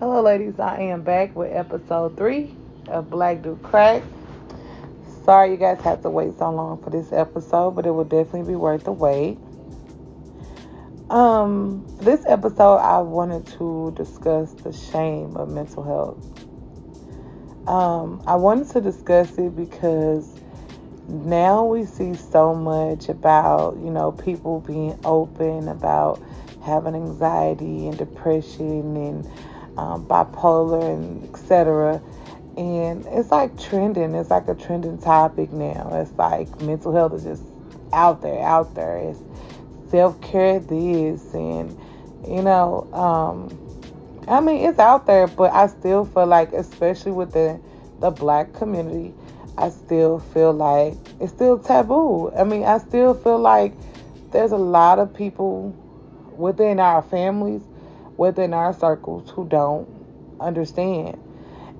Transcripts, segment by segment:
Hello, ladies. I am back with episode three of Black Do Crack. Sorry you guys had to wait so long for this episode, but it will definitely be worth the wait. Um, this episode, I wanted to discuss the shame of mental health. Um, I wanted to discuss it because now we see so much about, you know, people being open about having anxiety and depression and um, bipolar and etc. And it's like trending. It's like a trending topic now. It's like mental health is just out there, out there. It's self care this and you know, um, I mean it's out there, but I still feel like, especially with the the black community, I still feel like it's still taboo. I mean, I still feel like there's a lot of people within our families within our circles who don't understand.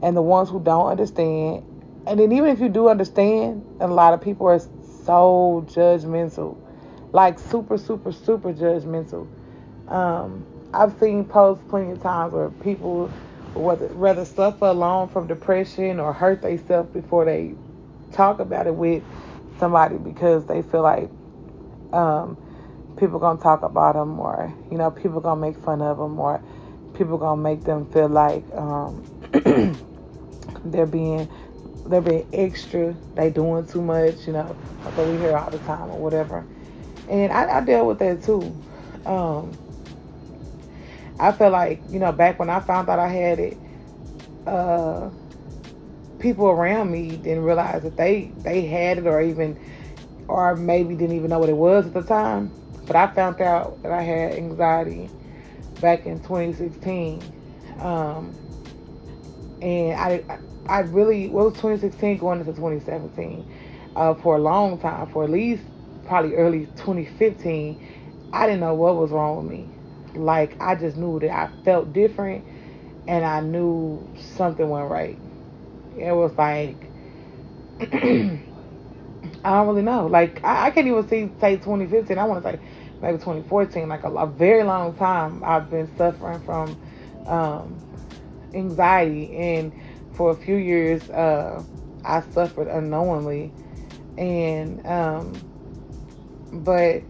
And the ones who don't understand, and then even if you do understand, a lot of people are so judgmental. Like super, super, super judgmental. Um, I've seen posts plenty of times where people whether rather suffer alone from depression or hurt themselves before they talk about it with somebody because they feel like um, people gonna talk about them or you know people gonna make fun of them or people gonna make them feel like um, they're being they're being extra they doing too much you know like we hear all the time or whatever. And I, I dealt with that too. Um, I feel like you know back when I found out I had it uh, people around me didn't realize that they they had it or even or maybe didn't even know what it was at the time but I found out that I had anxiety back in 2016. Um, and I, I really, well, was 2016 going into 2017. Uh, for a long time, for at least probably early 2015, I didn't know what was wrong with me. Like, I just knew that I felt different and I knew something went right. It was like, I don't really know. Like, I, I can't even see, say 2015. I want to say maybe 2014, like a, a very long time, I've been suffering from um, anxiety, and for a few years, uh, I suffered unknowingly, and um, but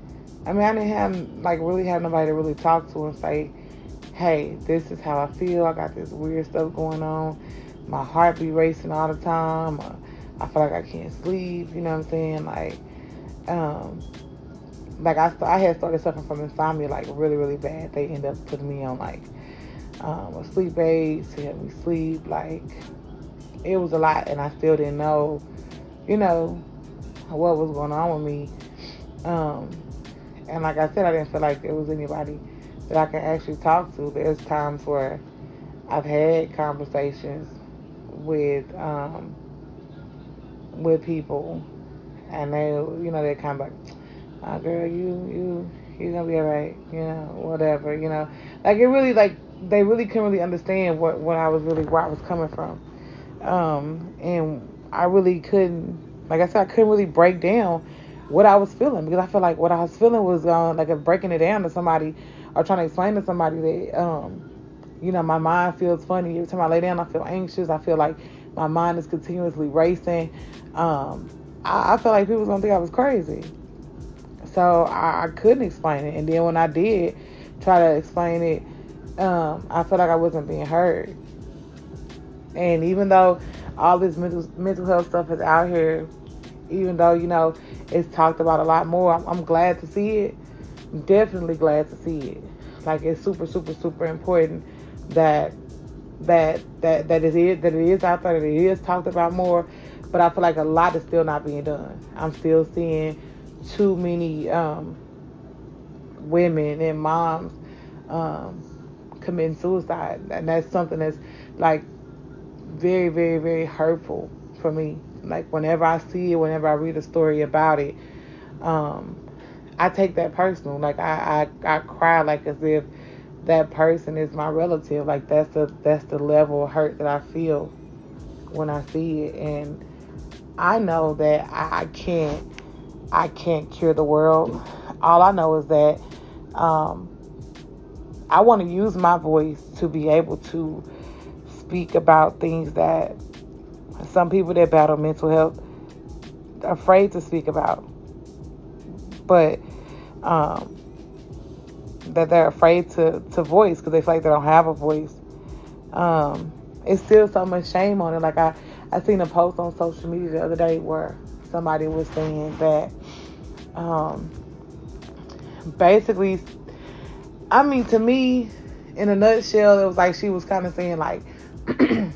I mean, I didn't have like really have nobody to really talk to and say, "Hey, this is how I feel. I got this weird stuff going on. My heart be racing all the time. I feel like I can't sleep. You know what I'm saying? Like, um, like I, I had started suffering from insomnia like really really bad. They ended up putting me on like um, a sleep aid to help me sleep. Like it was a lot, and I still didn't know, you know, what was going on with me. Um, and like I said, I didn't feel like there was anybody that I can actually talk to. There's times where I've had conversations with um, with people, and they, you know, kind of like oh, girl, you you you're gonna be alright, you know, whatever, you know. Like it really like they really couldn't really understand what what I was really where I was coming from, um, and I really couldn't, like I said, I couldn't really break down what I was feeling because I feel like what I was feeling was uh, like breaking it down to somebody or trying to explain to somebody that um, you know, my mind feels funny every time I lay down. I feel anxious. I feel like my mind is continuously racing. Um, I, I feel like people gonna think I was crazy. So I, I couldn't explain it. And then when I did try to explain it, um, I felt like I wasn't being heard. And even though all this mental mental health stuff is out here, even though you know it's talked about a lot more, I'm, I'm glad to see it. definitely glad to see it. Like it's super, super, super important that that that that it is that it is out there, that it is talked about more. But I feel like a lot is still not being done. I'm still seeing too many um, women and moms um, committing suicide, and that's something that's like very, very, very hurtful for me. Like whenever I see it, whenever I read a story about it, um, I take that personal. Like I, I, I cry like as if that person is my relative. Like that's the that's the level of hurt that I feel when I see it, and I know that I can't I can't cure the world. All I know is that um, I want to use my voice to be able to speak about things that some people that battle mental health are afraid to speak about. But um, that they're afraid to, to voice because they feel like they don't have a voice. Um, it's still so much shame on it. Like I, I seen a post on social media the other day where somebody was saying that um, basically, I mean, to me, in a nutshell, it was like she was kind of saying like,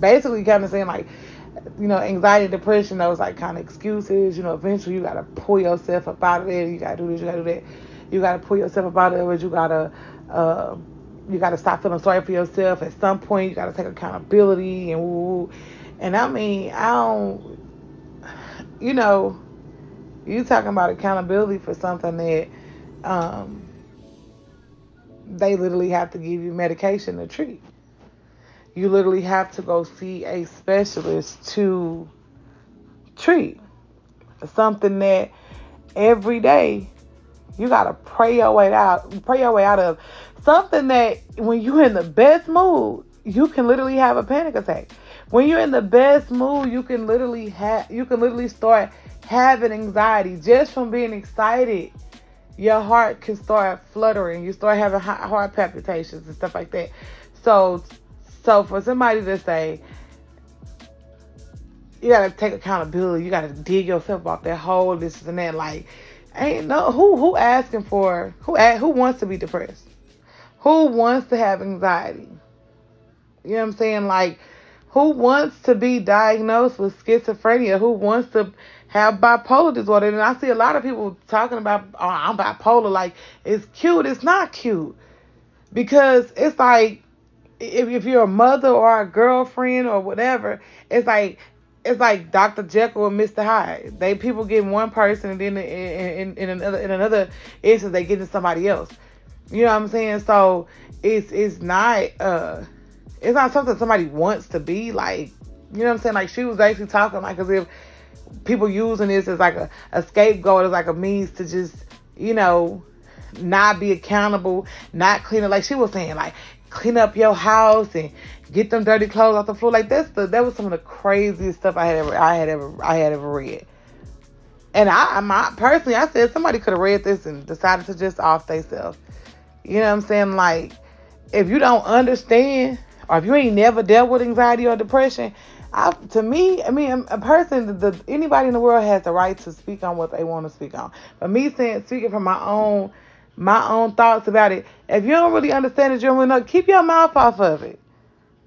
basically kind of saying like, you know, anxiety, depression, those like kind of excuses. You know, eventually you gotta pull yourself up out of there. You gotta do this, you gotta do that. You gotta pull yourself up out of there. You gotta, uh, you gotta stop feeling sorry for yourself. At some point, you gotta take accountability and woo. And I mean, I don't, you know, you talking about accountability for something that um, they literally have to give you medication to treat. You literally have to go see a specialist to treat something that every day you gotta pray your way out, pray your way out of something that when you're in the best mood, you can literally have a panic attack. When you're in the best mood, you can literally have, you can literally start having anxiety just from being excited. Your heart can start fluttering. You start having heart palpitations and stuff like that. So, so for somebody to say, you gotta take accountability. You gotta dig yourself off that hole. This and that. Like, ain't no who who asking for who who wants to be depressed. Who wants to have anxiety? You know what I'm saying? Like, who wants to be diagnosed with schizophrenia? Who wants to have bipolar disorder. And I see a lot of people talking about, oh, I'm bipolar. Like, it's cute. It's not cute. Because it's like, if, if you're a mother or a girlfriend or whatever, it's like, it's like Dr. Jekyll and Mr. Hyde. They people get one person and then in, in, in another in another instance they get to somebody else. You know what I'm saying? So it's it's not uh it's not something somebody wants to be like. You know what I'm saying? Like she was actually talking like as if people using this as like a, a scapegoat, as like a means to just, you know, not be accountable, not clean it. Like she was saying, like clean up your house and get them dirty clothes off the floor. Like that's the that was some of the craziest stuff I had ever I had ever I had ever read. And I, my personally, I said somebody could have read this and decided to just off themselves. You know what I'm saying? Like, if you don't understand, or if you ain't never dealt with anxiety or depression, I, to me, I mean, a person, the, the, anybody in the world has the right to speak on what they want to speak on. But me saying, speaking from my own, my own thoughts about it. If you don't really understand it, you don't really know. Keep your mouth off of it.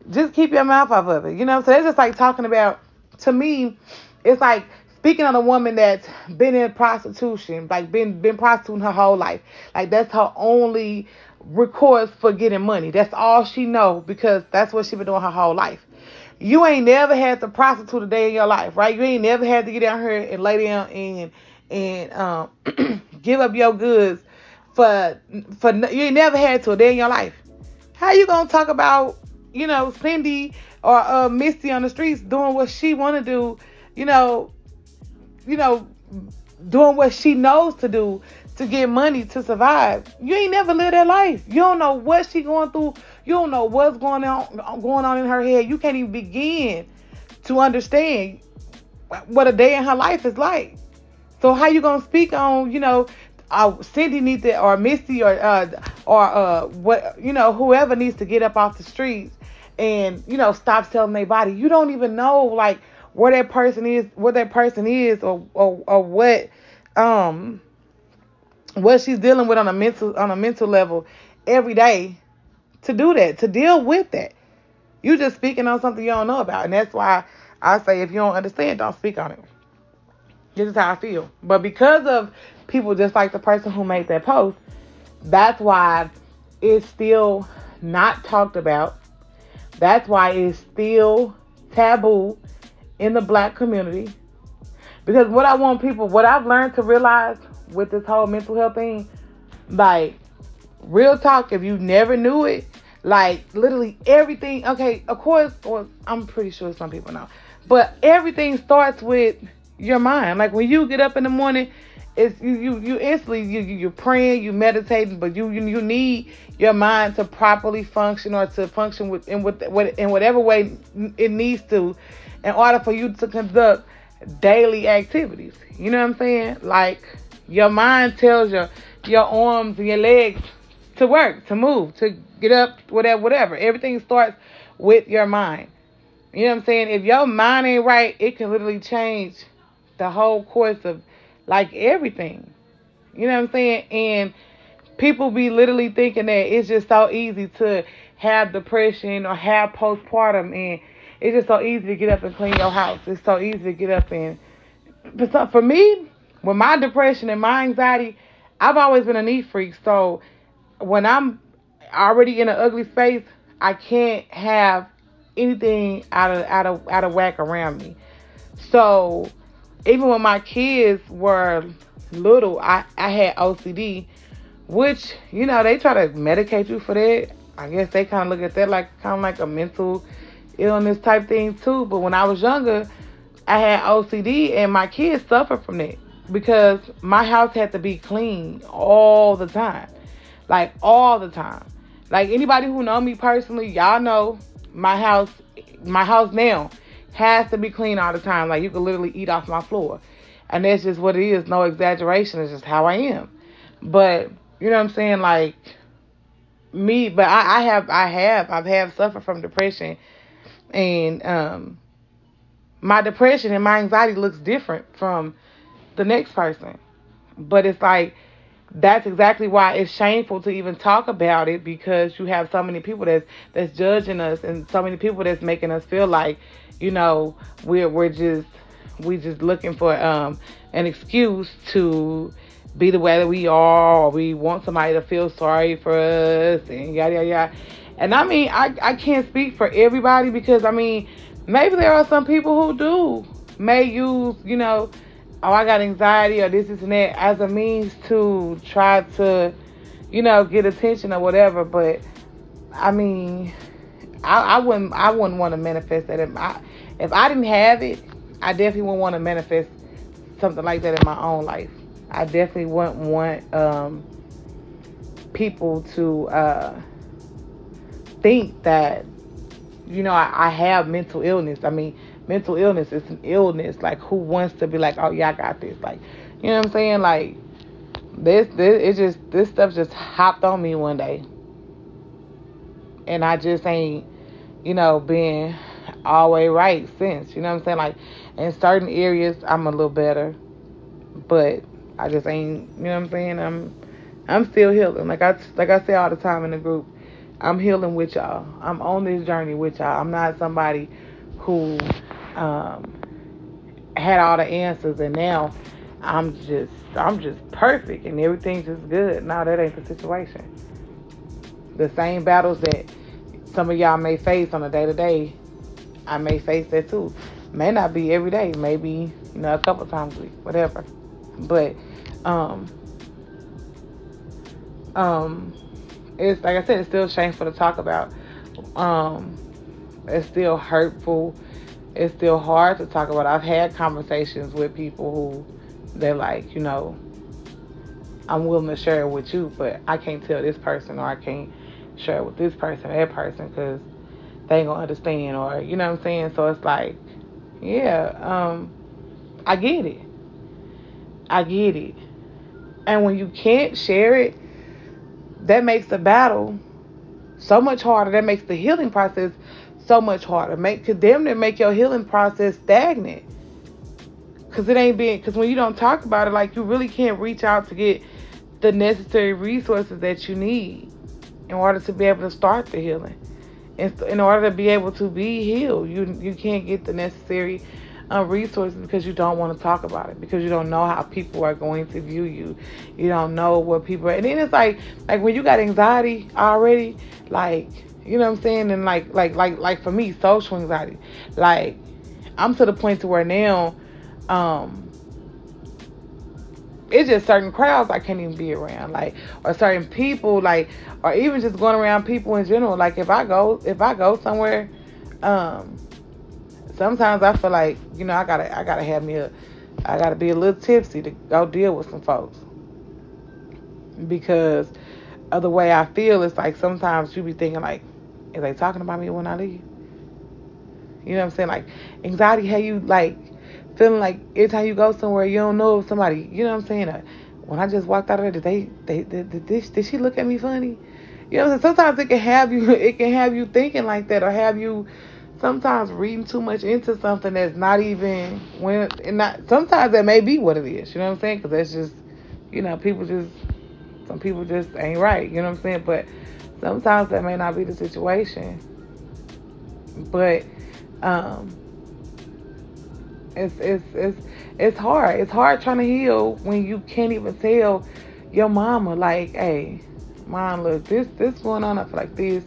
Just keep your mouth off of it. You know, so it's just like talking about. To me, it's like speaking on a woman that's been in prostitution, like been been prostituting her whole life. Like that's her only recourse for getting money. That's all she know because that's what she been doing her whole life. You ain't never had to prostitute a day in your life, right? You ain't never had to get down here and lay down and and um, give up your goods for for you ain't never had to a day in your life. How you gonna talk about you know Cindy or uh, Misty on the streets doing what she want to do? You know, you know, doing what she knows to do to get money to survive. You ain't never lived that life. You don't know what she going through. You don't know what's going on going on in her head. You can't even begin to understand what a day in her life is like. So how you gonna speak on, you know, uh, Cindy needs to, or Misty, or uh, or uh, what, you know, whoever needs to get up off the streets and you know stop selling their body. You don't even know like where that person is, where that person is, or or, or what um what she's dealing with on a mental on a mental level every day to do that, to deal with that. You just speaking on something you don't know about. And that's why I say if you don't understand, don't speak on it. This is how I feel. But because of people just like the person who made that post, that's why it's still not talked about. That's why it's still taboo in the black community. Because what I want people, what I've learned to realize with this whole mental health thing, like real talk, if you never knew it, like literally everything. Okay, of course, or I'm pretty sure some people know, but everything starts with your mind. Like when you get up in the morning it's you you you instantly you, you you're praying, you meditating, but you, you you need your mind to properly function or to function with in with in whatever way it needs to, in order for you to conduct daily activities. You know what I'm saying? Like your mind tells your your arms and your legs to work, to move, to get up, whatever, whatever. Everything starts with your mind. You know what I'm saying? If your mind ain't right, it can literally change the whole course of like everything. You know what I'm saying? And people be literally thinking that it's just so easy to have depression or have postpartum and it's just so easy to get up and clean your house. It's so easy to get up and but for me, with my depression and my anxiety, I've always been a neat freak. So when I'm already in an ugly space, I can't have anything out of out of out of whack around me. So even when my kids were little, I, I had OCD, which, you know, they try to medicate you for that. I guess they kind of look at that like kind of like a mental illness type thing too. But when I was younger, I had OCD and my kids suffered from that because my house had to be clean all the time. Like all the time. Like anybody who know me personally, y'all know my house my house now has to be clean all the time. Like you could literally eat off my floor. And that's just what it is. No exaggeration. It's just how I am. But you know what I'm saying? Like me, but I, I have I have I've have suffered from depression and um my depression and my anxiety looks different from the next person. But it's like that's exactly why it's shameful to even talk about it because you have so many people that's that's judging us and so many people that's making us feel like you know, we're we're just we just looking for um an excuse to be the way that we are, or we want somebody to feel sorry for us, and yada yada yada. And I mean, I I can't speak for everybody because I mean, maybe there are some people who do may use, you know, oh I got anxiety or this, this and that as a means to try to, you know, get attention or whatever. But I mean, I, I wouldn't I wouldn't want to manifest that. In, I, if I didn't have it, I definitely wouldn't want to manifest something like that in my own life. I definitely wouldn't want um, people to uh, think that you know I, I have mental illness. I mean, mental illness is an illness. Like, who wants to be like, oh yeah, I got this? Like, you know what I'm saying? Like, this, this, it just this stuff just hopped on me one day, and I just ain't, you know, being always right since. You know what I'm saying? Like in certain areas I'm a little better. But I just ain't you know what I'm saying? I'm I'm still healing. Like I like I say all the time in the group, I'm healing with y'all. I'm on this journey with y'all. I'm not somebody who um had all the answers and now I'm just I'm just perfect and everything's just good. No, that ain't the situation. The same battles that some of y'all may face on a day to day, I may face that too. May not be every day, maybe, you know, a couple times a week, whatever. But um um it's like I said, it's still shameful to talk about. Um it's still hurtful. It's still hard to talk about. I've had conversations with people who they're like, you know, I'm willing to share it with you, but I can't tell this person or I can't share it with this person or that person because they ain't gonna understand or you know what I'm saying? So it's like, yeah, um, I get it. I get it. And when you can't share it, that makes the battle so much harder. That makes the healing process so much harder. Make to them that make your healing process stagnant. Cause it ain't being cause when you don't talk about it, like you really can't reach out to get the necessary resources that you need in order to be able to start the healing in order to be able to be healed. You you can't get the necessary uh, resources because you don't want to talk about it because you don't know how people are going to view you. You don't know what people are. And then it's like like when you got anxiety already, like you know what I'm saying, and like like like like for me, social anxiety, like I'm to the point to where now, um, it's just certain crowds I can't even be around, like or certain people, like or even just going around people in general. Like if I go if I go somewhere, um, sometimes I feel like you know I gotta I gotta have me a I got to be a little tipsy to go deal with some folks. Because of the way I feel, it's like sometimes you be thinking like, is they talking about me when I leave? You know what I'm saying? Like anxiety, how you like feeling like every time you go somewhere, you don't know if somebody, you know what I'm saying? Uh, when I just walked out of there, did they, they, did, did, did, did she look at me funny? You know, sometimes it can have you, it can have you thinking like that, or have you sometimes reading too much into something that's not even when, and not. Sometimes that may be what it is. You know what I'm saying? Because that's just, you know, people just, some people just ain't right. You know what I'm saying? But sometimes that may not be the situation. But um, it's it's it's it's hard. It's hard trying to heal when you can't even tell your mama like, hey, mom, look, this this going on. I feel like this.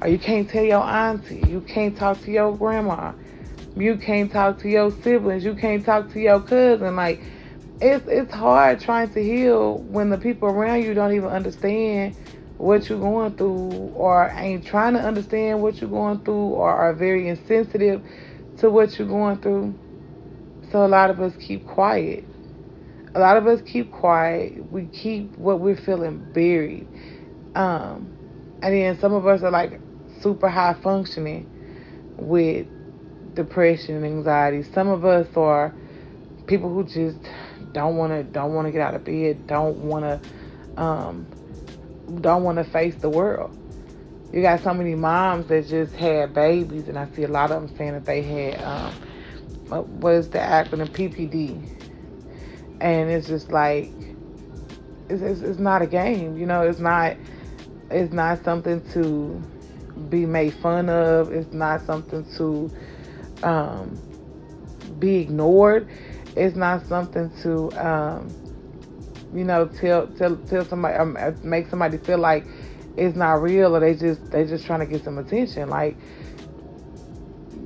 Or you can't tell your auntie. You can't talk to your grandma. You can't talk to your siblings. You can't talk to your cousin. Like it's it's hard trying to heal when the people around you don't even understand what you're going through or ain't trying to understand what you're going through or are very insensitive to what you're going through. So a lot of us keep quiet. A lot of us keep quiet. We keep what we're feeling buried. Um, and then some of us are like super high functioning with depression and anxiety. Some of us are people who just don't want to don't want to get out of bed, don't want to um, don't want to face the world. You got so many moms that just had babies, and I see a lot of them saying that they had um, what is the acronym PPD, and it's just like it's, it's, it's not a game, you know. It's not it's not something to be made fun of. It's not something to um, be ignored. It's not something to um, you know tell tell tell somebody um, make somebody feel like it's not real or they just they just trying to get some attention. Like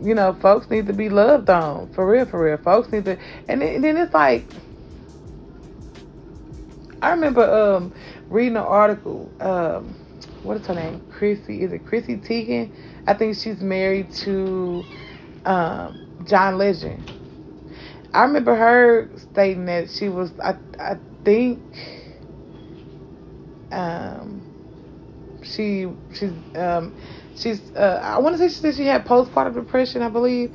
you know, folks need to be loved on for real, for real. Folks need to, and then, then it's like, I remember um, reading an article. Um, what is her name? Chrissy. Is it Chrissy Teigen? I think she's married to um, John Legend. I remember her stating that she was. I I think. Um, she she's um she's uh, I want to say she said she had postpartum depression, I believe.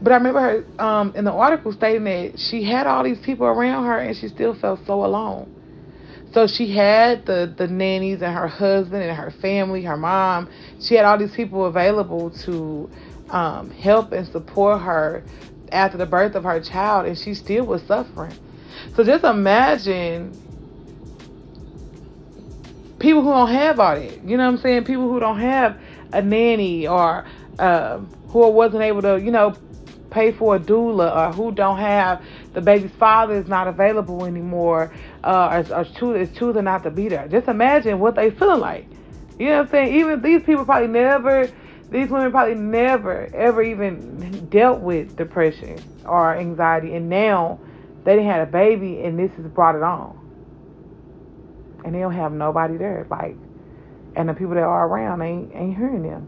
But I remember her um, in the article stating that she had all these people around her and she still felt so alone. So she had the the nannies and her husband and her family, her mom. She had all these people available to um, help and support her after the birth of her child, and she still was suffering. So just imagine people who don't have all that. You know what I'm saying? People who don't have a nanny or uh, who wasn't able to, you know, pay for a doula or who don't have the baby's father is not available anymore uh, or, or choose, is choosing not to be there. Just imagine what they feeling like. You know what I'm saying? Even these people probably never, these women probably never ever even dealt with depression or anxiety, and now they didn't have a baby, and this has brought it on, and they don't have nobody there. Like and the people that are around ain't ain't hearing them.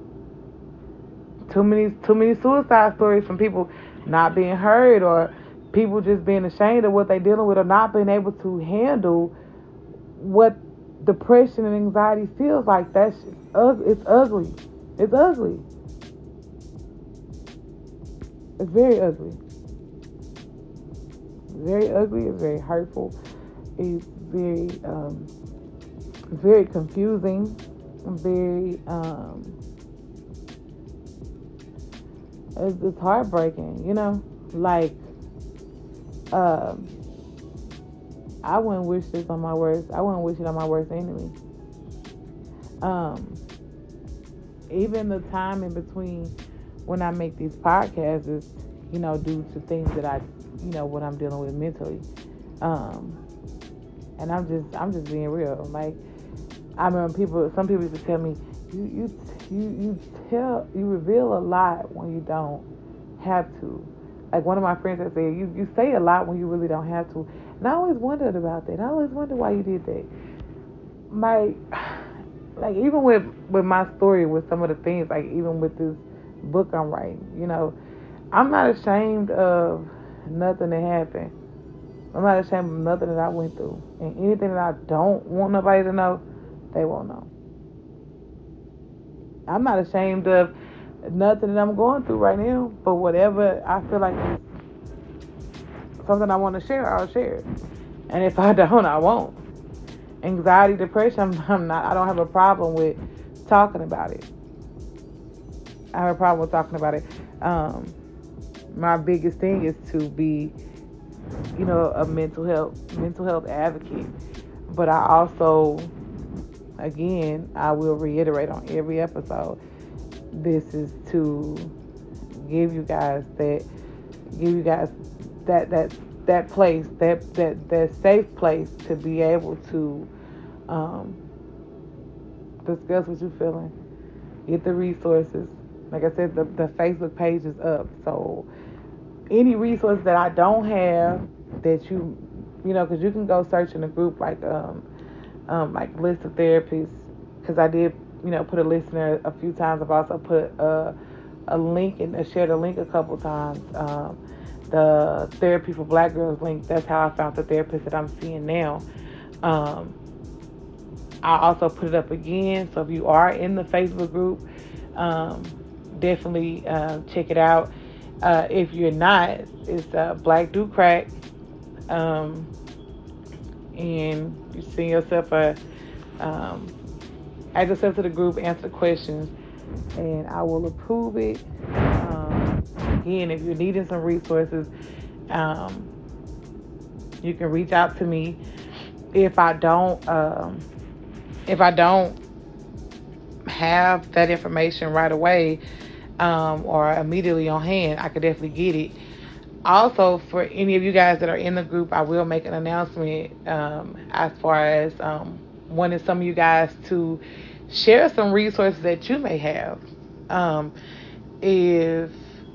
Too many too many suicide stories from people not being heard or people just being ashamed of what they're dealing with or not being able to handle what depression and anxiety feels like. That's it's ugly. It's ugly. It's very ugly. Very ugly. It's very hurtful. It's very um, very confusing very um it's, it's heartbreaking you know like um i wouldn't wish this on my worst i wouldn't wish it on my worst enemy um even the time in between when i make these podcasts is you know due to things that i you know what i'm dealing with mentally um and i'm just i'm just being real like I remember people, some people used to tell me, you, you, you, you tell, you reveal a lot when you don't have to. Like one of my friends that said, you, you say a lot when you really don't have to. And I always wondered about that. I always wondered why you did that. My, like even with with my story, with some of the things, like even with this book I'm writing, you know, I'm not ashamed of nothing that happened. I'm not ashamed of nothing that I went through. And anything that I don't want nobody to know, they won't know. I'm not ashamed of nothing that I'm going through right now, but whatever I feel like something I want to share, I'll share it. And if I don't, I won't. Anxiety, depression, I'm, I'm not, I don't have a problem with talking about it. I have a problem with talking about it. Um, my biggest thing is to be, you know, a mental health mental health advocate. But I also, again, I will reiterate on every episode, this is to give you guys that, give you guys that that that place, that that that safe place to be able to um, discuss what you're feeling, get the resources. Like I said, the, the Facebook page is up. So any resource that I don't have that you, you know, because you can go search in a group like um, um like list of therapists. Because I did, you know, put a list in there a few times. I've also put a a link and I shared a link a couple times. Um, the therapy for black girls link. That's how I found the therapist that I'm seeing now. Um, I also put it up again. So if you are in the Facebook group, um, definitely uh, check it out. Uh, if you're not, it's uh, Black Do Crack. Um, and you send yourself a um, add yourself to the group, answer questions, and I will approve it. Um, again, if you're needing some resources, um, you can reach out to me. If I don't, um, if I don't have that information right away um, or immediately on hand, I could definitely get it. Also, for any of you guys that are in the group, I will make an announcement um, as far as um, wanting some of you guys to share some resources that you may have. Um, if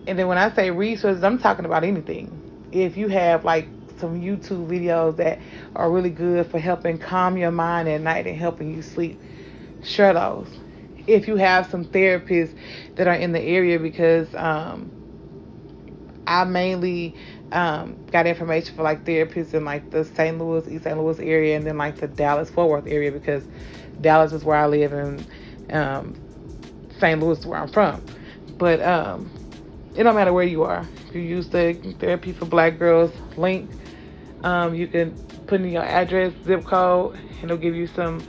and then when I say resources, I'm talking about anything. If you have like some YouTube videos that are really good for helping calm your mind at night and helping you sleep, share those. If you have some therapists that are in the area, because um, I mainly um, got information for like therapists in like the St. Louis, East St. Louis area, and then like the Dallas Fort Worth area because Dallas is where I live and um, St. Louis is where I'm from. But um, it don't matter where you are. If you use the Therapy for Black Girls link, um, you can put in your address, zip code, and it'll give you some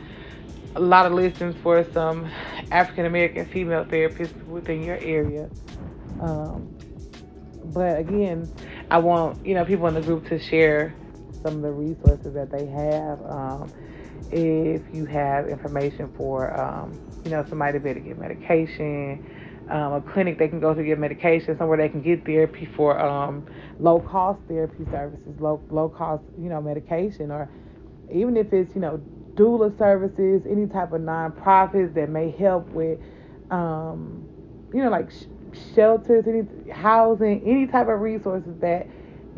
a lot of listings for some African American female therapists within your area. Um, but again, I want you know people in the group to share some of the resources that they have. Um, if you have information for um, you know somebody to be able to get medication um, a clinic they can go to get medication, somewhere they can get therapy for um, low cost therapy services, low low cost you know medication, or even if it's you know doula services, any type of nonprofits that may help with um, you know like sh- shelters, any housing, any type of resources that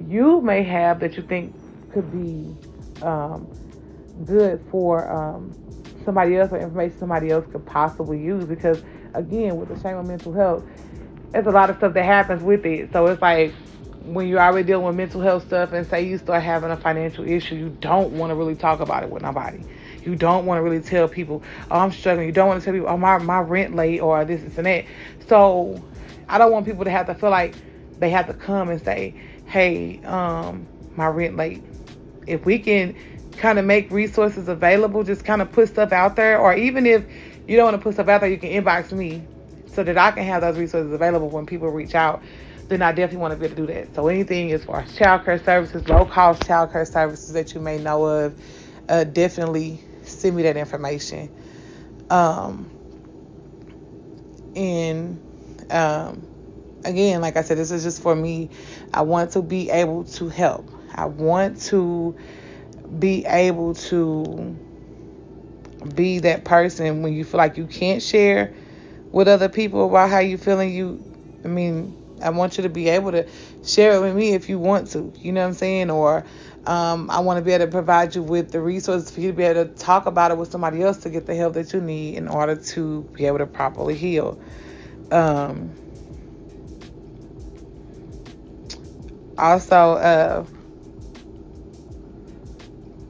you may have that you think could be um, good for um, somebody else or information somebody else could possibly use because again, with the shame of mental health, there's a lot of stuff that happens with it. So it's like when you're already dealing with mental health stuff and say you start having a financial issue, you don't want to really talk about it with nobody. You don't want to really tell people, oh, I'm struggling. You don't want to tell people, oh, my, my rent late or this, this, and that. So I don't want people to have to feel like they have to come and say, hey, um, my rent late. If we can kind of make resources available, just kind of put stuff out there, or even if you don't want to put stuff out there, you can inbox me so that I can have those resources available when people reach out. Then I definitely want to be able to do that. So anything as far as child care services, low cost child care services that you may know of, uh, definitely send me that information. Um, and um, again, like I said, this is just for me. I want to be able to help. I want to be able to be that person when you feel like you can't share with other people about how you're feeling you I mean I want you to be able to share it with me if you want to you know what I'm saying or um, I want to be able to provide you with the resources for you to be able to talk about it with somebody else to get the help that you need in order to be able to properly heal um, also uh,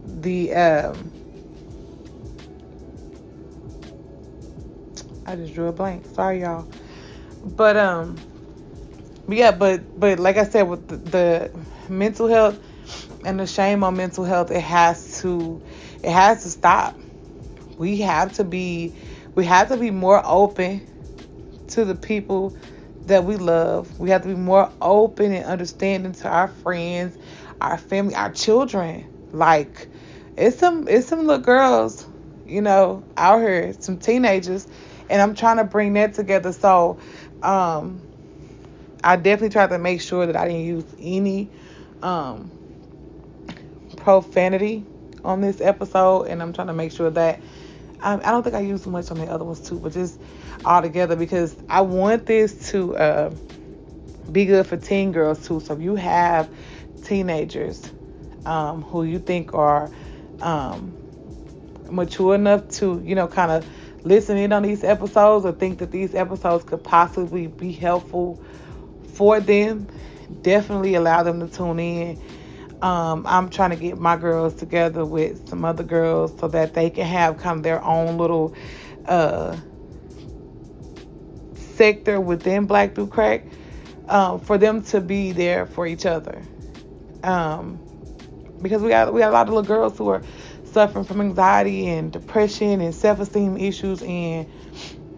the um, I just drew a blank. Sorry, y'all. But um, yeah, but but like I said, with the, the mental health and the shame on mental health, it has to it has to stop. We have to be we have to be more open to the people that we love. We have to be more open and understanding to our friends, our family, our children. Like it's some it's some little girls, you know, out here, some teenagers, and I'm trying to bring that together. So um I definitely tried to make sure that I didn't use any um profanity on this episode and I'm trying to make sure that I, I don't think I used much on the other ones too, but just all together because I want this to uh, be good for teen girls too. So if you have teenagers um, who you think are um, mature enough to, you know, kind of listen in on these episodes or think that these episodes could possibly be helpful for them, definitely allow them to tune in um, I'm trying to get my girls together with some other girls so that they can have kind of their own little uh, sector within Black Through Crack um, for them to be there for each other. Um, because we got we got a lot of little girls who are suffering from anxiety and depression and self-esteem issues and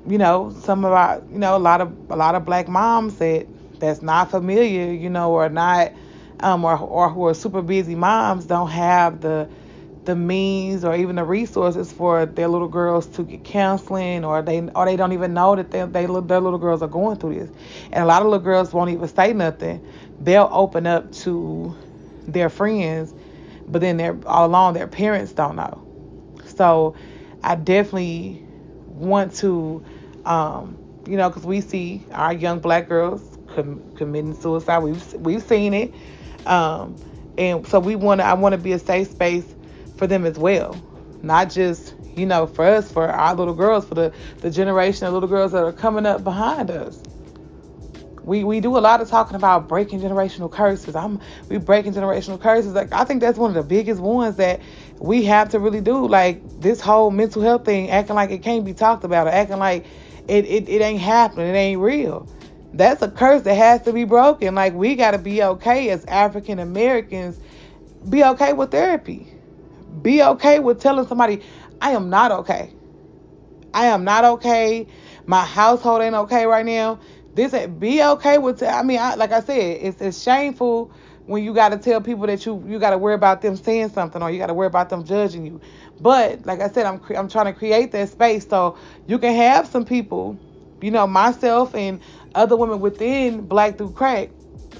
you know some of our you know a lot of a lot of black moms that that's not familiar you know or not um, or, or who are super busy moms don't have the the means or even the resources for their little girls to get counseling or they or they don't even know that they, they their little girls are going through this. And a lot of little girls won't even say nothing. They'll open up to their friends but then they're all along their parents don't know. So i definitely want to um, you know because we see our young black girls com- committing suicide. We've we've seen it um, and so we want to, I want to be a safe space for them as well. Not just, you know, for us, for our little girls, for the, the generation of little girls that are coming up behind us. We, we do a lot of talking about breaking generational curses. I'm we breaking generational curses. Like I think that's one of the biggest ones that we have to really do. Like this whole mental health thing, acting like it can't be talked about, or acting like it, it, it ain't happening, it ain't real that's a curse that has to be broken. Like we got to be okay as African Americans, be okay with therapy. Be okay with telling somebody, I am not okay. I am not okay. My household ain't okay right now. This eh, be okay with. I mean, I, like I said, it's it's shameful when you got to tell people that you you got to worry about them saying something or you got to worry about them judging you. But like I said, I'm I'm trying to create that space so you can have some people, you know, myself and other women within Black Through Crack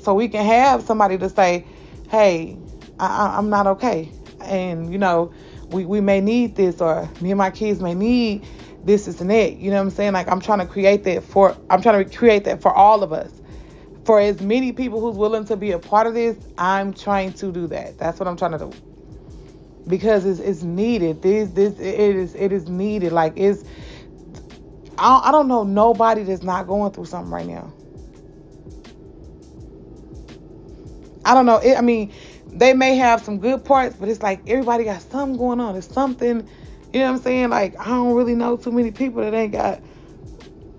so we can have somebody to say, hey, I, am not okay. And, you know, we, we may need this or me and my kids may need this, this, and that. You know what I'm saying? Like, I'm trying to create that for, I'm trying to create that for all of us. For as many people who's willing to be a part of this, I'm trying to do that. That's what I'm trying to do. Because it's, it's needed. This, this, it is, it is needed. Like, it's, I don't, I don't know nobody that's not going through something right now. I don't know. It, I mean, they may have some good parts, but it's like everybody got something going on. It's something, you know what I'm saying? Like I don't really know too many people that ain't got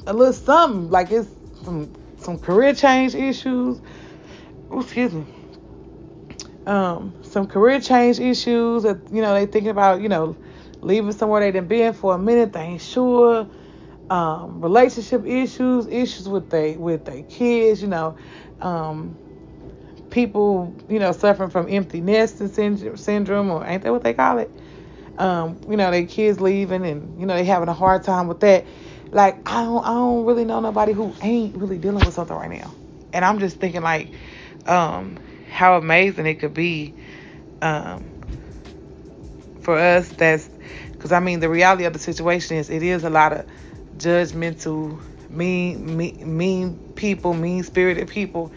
a little something. Like it's some some career change issues. Ooh, excuse me. Um, some career change issues that you know they thinking about you know leaving somewhere they done been for a minute. They ain't sure um, relationship issues, issues with they with their kids, you know, um, people, you know, suffering from empty nesting syndrome, or ain't that what they call it? Um, you know, their kids leaving, and you know they having a hard time with that. Like I don't, I don't really know nobody who ain't really dealing with something right now, and I'm just thinking like, um, how amazing it could be, um, for us. That's because I mean the reality of the situation is it is a lot of judgmental, mean, mean, mean people, mean spirited people,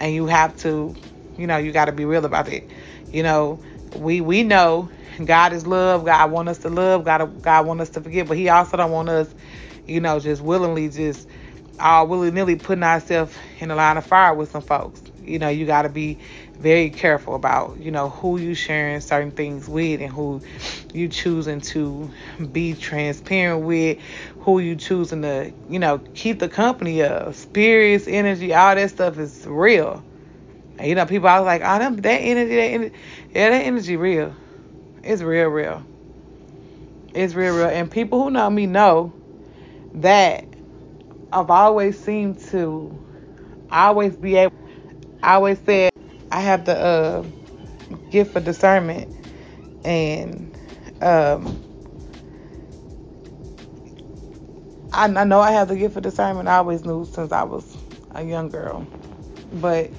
and you have to, you know, you got to be real about it. You know, we we know God is love. God want us to love. God God want us to forgive, but He also don't want us, you know, just willingly just all willy nilly putting ourselves in the line of fire with some folks. You know, you got to be very careful about, you know, who you sharing certain things with and who you choosing to be transparent with, who you choosing to, you know, keep the company of. Spirits, energy, all that stuff is real. And, you know, people was like, oh, them, that energy, that energy, yeah, that energy real. It's real, real. It's real, real. And people who know me know that I've always seemed to always be able. I always said I have the uh, gift for discernment, and um, I, I know I have the gift of discernment. I always knew since I was a young girl, but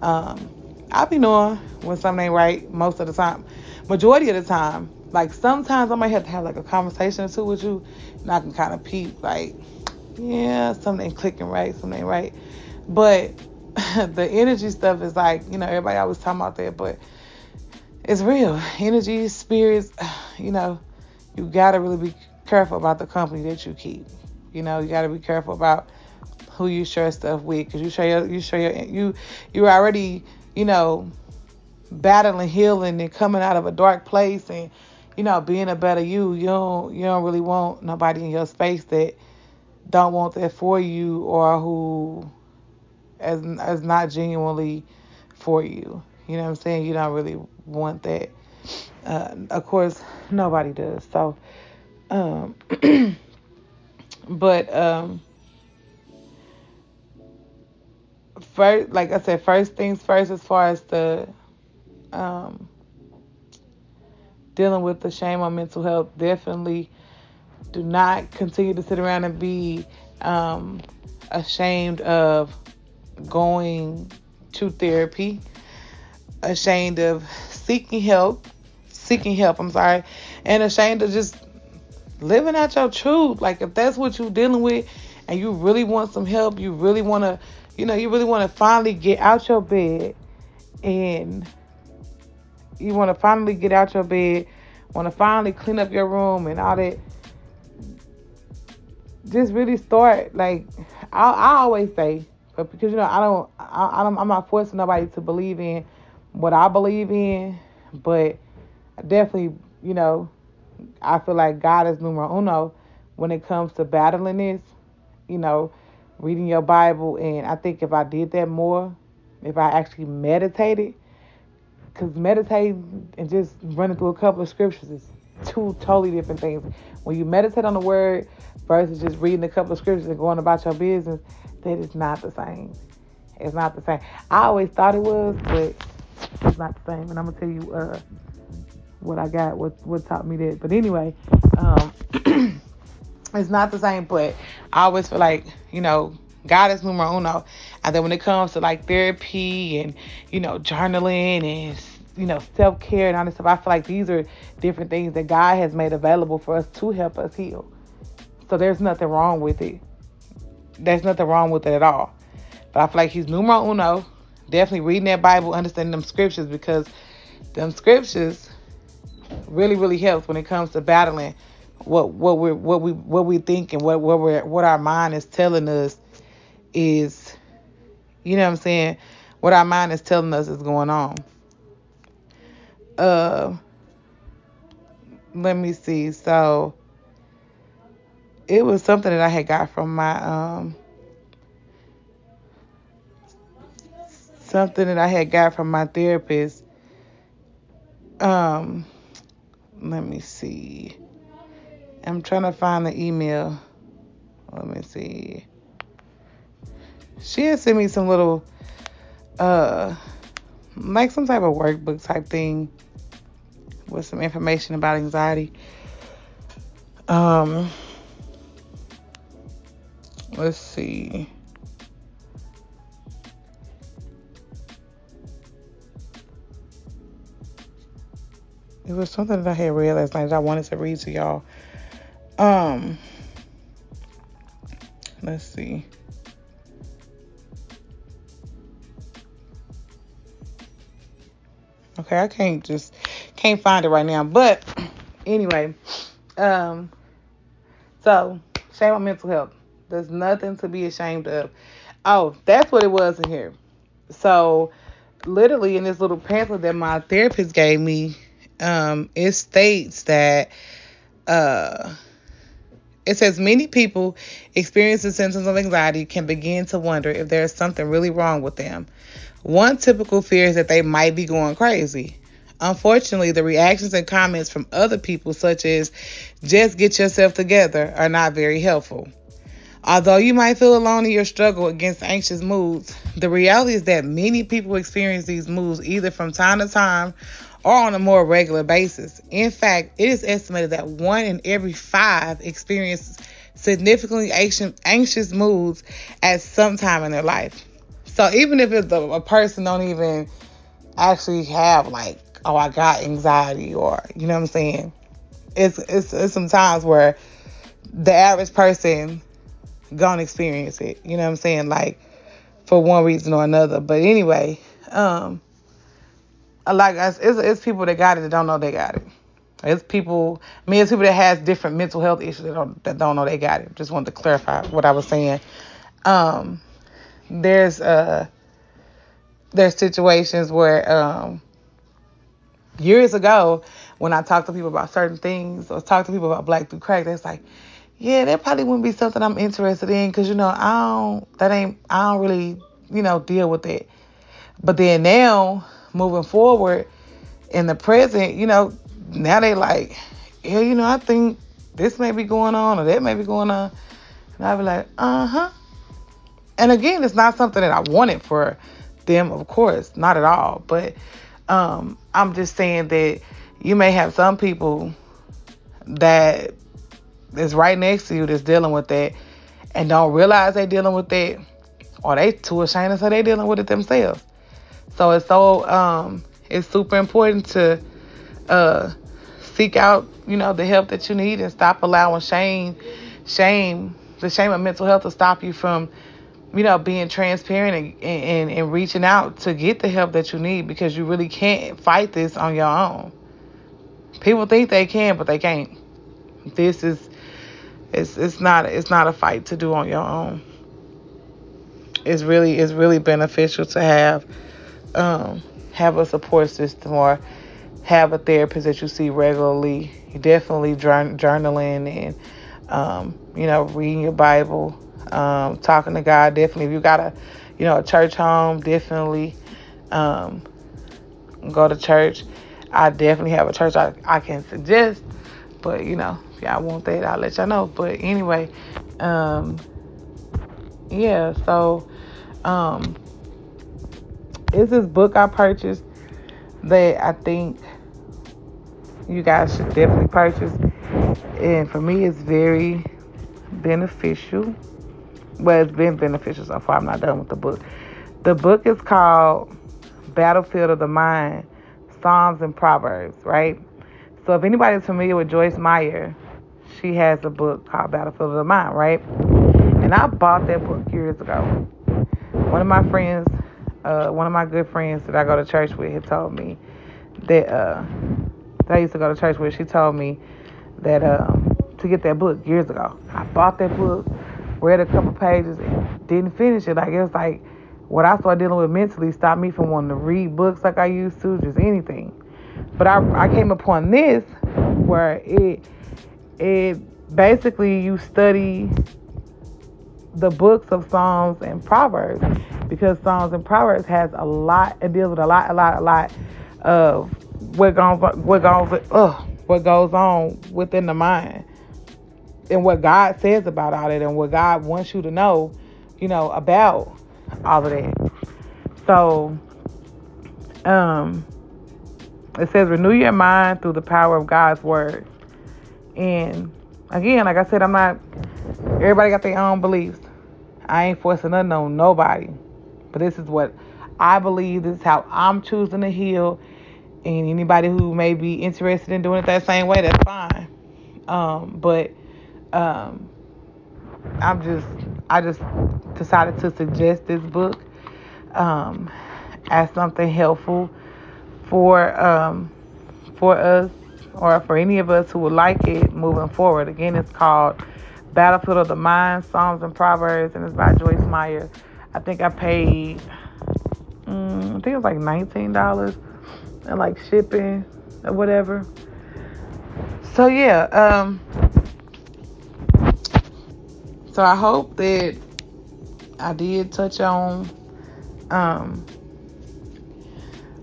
um, I be knowing when something ain't right most of the time. Majority of the time, like sometimes I might have to have like a conversation or two with you, and I can kind of peep like, yeah, something clicking right, something ain't right. But the energy stuff is like, you know, everybody always talking about that, but it's real. Energy, spirits, you know, you gotta really be careful about the company that you keep. You know, you gotta be careful about who you share stuff with, because you share your, you share your, you, you're already, you know, battling, healing, and coming out of a dark place, and you know, being a better you. You don't, you don't really want nobody in your space that don't want that for you or who as as not genuinely for you. You know what I'm saying? You don't really want that. Uh, of course, nobody does. So, um, but um, first, like I said, first things first, as far as the um, dealing with the shame on mental health, definitely do not continue to sit around and be um, ashamed of going to therapy, ashamed of seeking help, seeking help, I'm sorry, and ashamed of just living out your truth. Like if that's what you're dealing with and you really want some help, you really want to, you know, you really want to finally get out your bed and you want to finally get out your bed, want to finally clean up your room and all that. Just really start like I, I always say but because you know I don't, I, I don't, I'm not forcing nobody to believe in what I believe in, but definitely, you know, I feel like God is numero uno when it comes to battling this. You know, reading your Bible, and I think if I did that more, if I actually meditated, because meditating and just running through a couple of scriptures is two totally different things. When you meditate on the word versus just reading a couple of scriptures and going about your business, that is not the same. It's not the same. I always thought it was, but it's not the same. And I'm gonna tell you uh, what I got, what what taught me that. But anyway, um, it's not the same. But I always feel like you know God is numero uno. And then when it comes to like therapy and you know journaling and you know self care and all this stuff, I feel like these are different things that God has made available for us to help us heal. So there's nothing wrong with it there's nothing wrong with it at all. But I feel like he's numero uno. Definitely reading that Bible, understanding them scriptures because them scriptures really, really helps when it comes to battling what what we what we what we think and what what we what our mind is telling us is you know what I'm saying what our mind is telling us is going on. Uh let me see. So it was something that I had got from my um something that I had got from my therapist. Um let me see. I'm trying to find the email. Let me see. She had sent me some little uh like some type of workbook type thing with some information about anxiety. Um Let's see. It was something that I had read last night that I wanted to read to y'all. Um, let's see. Okay, I can't just can't find it right now. But anyway, um, so shame on mental health. There's nothing to be ashamed of. Oh, that's what it was in here. So, literally, in this little pamphlet that my therapist gave me, um, it states that uh, it says many people experiencing symptoms of anxiety can begin to wonder if there is something really wrong with them. One typical fear is that they might be going crazy. Unfortunately, the reactions and comments from other people, such as just get yourself together, are not very helpful. Although you might feel alone in your struggle against anxious moods, the reality is that many people experience these moods either from time to time or on a more regular basis. In fact, it is estimated that one in every five experience significantly anxious moods at some time in their life. So even if it's a, a person don't even actually have like oh, I got anxiety, or you know what I'm saying? It's it's, it's some times where the average person gonna experience it. You know what I'm saying? Like for one reason or another. But anyway, um, like it's, it's people that got it that don't know they got it. It's people. I mean, it's people that has different mental health issues that don't that don't know they got it. Just wanted to clarify what I was saying. Um, there's uh, there's situations where um, years ago when I talk to people about certain things or talk to people about black through crack, it's like, yeah, that probably wouldn't be something I'm interested in because you know I don't that ain't I don't really you know deal with it. But then now moving forward in the present, you know, now they like, yeah, you know, I think this may be going on or that may be going on, and I'll be like, uh huh. And again, it's not something that I wanted for them, of course, not at all, but um, I'm just saying that you may have some people that is right next to you that's dealing with that and don't realize they're dealing with that or they too ashamed to say they're dealing with it themselves. So it's so um, it's super important to uh, seek out, you know, the help that you need and stop allowing shame, shame, the shame of mental health to stop you from you know, being transparent and, and, and reaching out to get the help that you need because you really can't fight this on your own. People think they can, but they can't. This is it's it's not it's not a fight to do on your own. It's really it's really beneficial to have um, have a support system or have a therapist that you see regularly. Definitely journaling and um, you know reading your Bible um, talking to God. Definitely, if you got a, you know, a church home, definitely um, go to church. I definitely have a church I, I can suggest, but you know, if y'all want that, I'll let y'all know. But anyway, um, yeah, so um, it's this book I purchased that I think you guys should definitely purchase. And for me, it's very beneficial well, it's been beneficial so far. I'm not done with the book. The book is called Battlefield of the Mind Psalms and Proverbs, right? So if anybody's familiar with Joyce Meyer, she has a book called Battlefield of the Mind, right? And I bought that book years ago. One of my friends, uh, one of my good friends that I go to church with, had told me that, uh, that I used to go to church with. She told me that um, to get that book years ago. I bought that book read a couple pages and didn't finish it. Like it's like what I started dealing with mentally stopped me from wanting to read books like I used to, just anything. But I I came upon this where it it basically you study the books of Psalms and Proverbs because Psalms and Proverbs has a lot it deals with a lot a lot a lot of what goes what goes uh, what goes on within the mind and what God says about all that and what God wants you to know, you know, about all of that. So, um, it says renew your mind through the power of God's word. And again, like I said, I'm not. Everybody got their own beliefs. I ain't forcing nothing on nobody. But this is what I believe. This is how I'm choosing to heal. And anybody who may be interested in doing it that same way, that's fine. Um, but um, I'm just I just decided to suggest this book um, as something helpful for um, for us or for any of us who would like it moving forward. Again, it's called Battlefield of the Mind: Psalms and Proverbs, and it's by Joyce Meyer. I think I paid mm, I think it was like nineteen dollars, and like shipping or whatever. So yeah, um, so I hope that I did touch on um,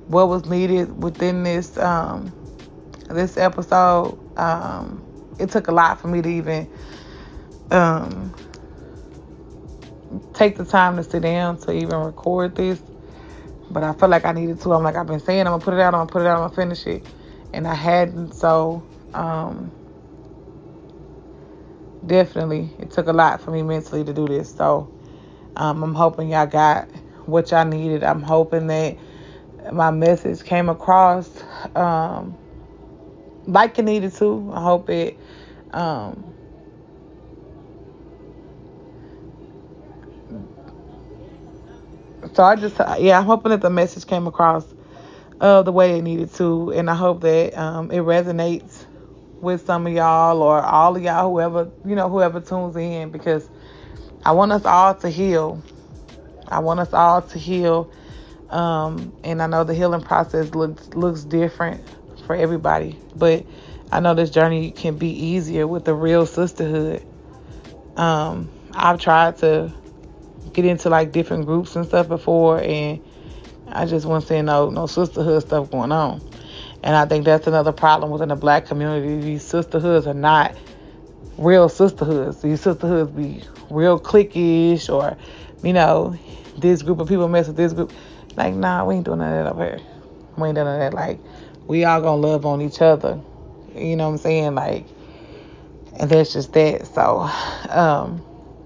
what was needed within this um, this episode. Um, it took a lot for me to even um, take the time to sit down to even record this. But I felt like I needed to. I'm like I've been saying I'm gonna put it out, I'm gonna put it out, I'm gonna finish it. And I hadn't, so um, definitely it took a lot for me mentally to do this. So um, I'm hoping y'all got what y'all needed. I'm hoping that my message came across um, like it needed to. I hope it um, so I just yeah, I'm hoping that the message came across uh, the way it needed to, and I hope that um, it resonates with some of y'all or all of y'all, whoever you know, whoever tunes in, because I want us all to heal. I want us all to heal, um, and I know the healing process looks looks different for everybody, but I know this journey can be easier with the real sisterhood. Um, I've tried to get into like different groups and stuff before, and I just wasn't seeing no no sisterhood stuff going on. And I think that's another problem within the black community. These sisterhoods are not real sisterhoods. These sisterhoods be real cliquish or, you know, this group of people mess with this group. Like, nah, we ain't doing none of that up here. We ain't doing none of that. Like, we all gonna love on each other. You know what I'm saying? Like, and that's just that. So, um,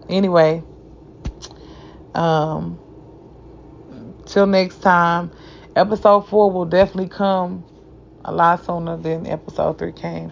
anyway, um, till next time, episode four will definitely come a lot sooner than episode three came.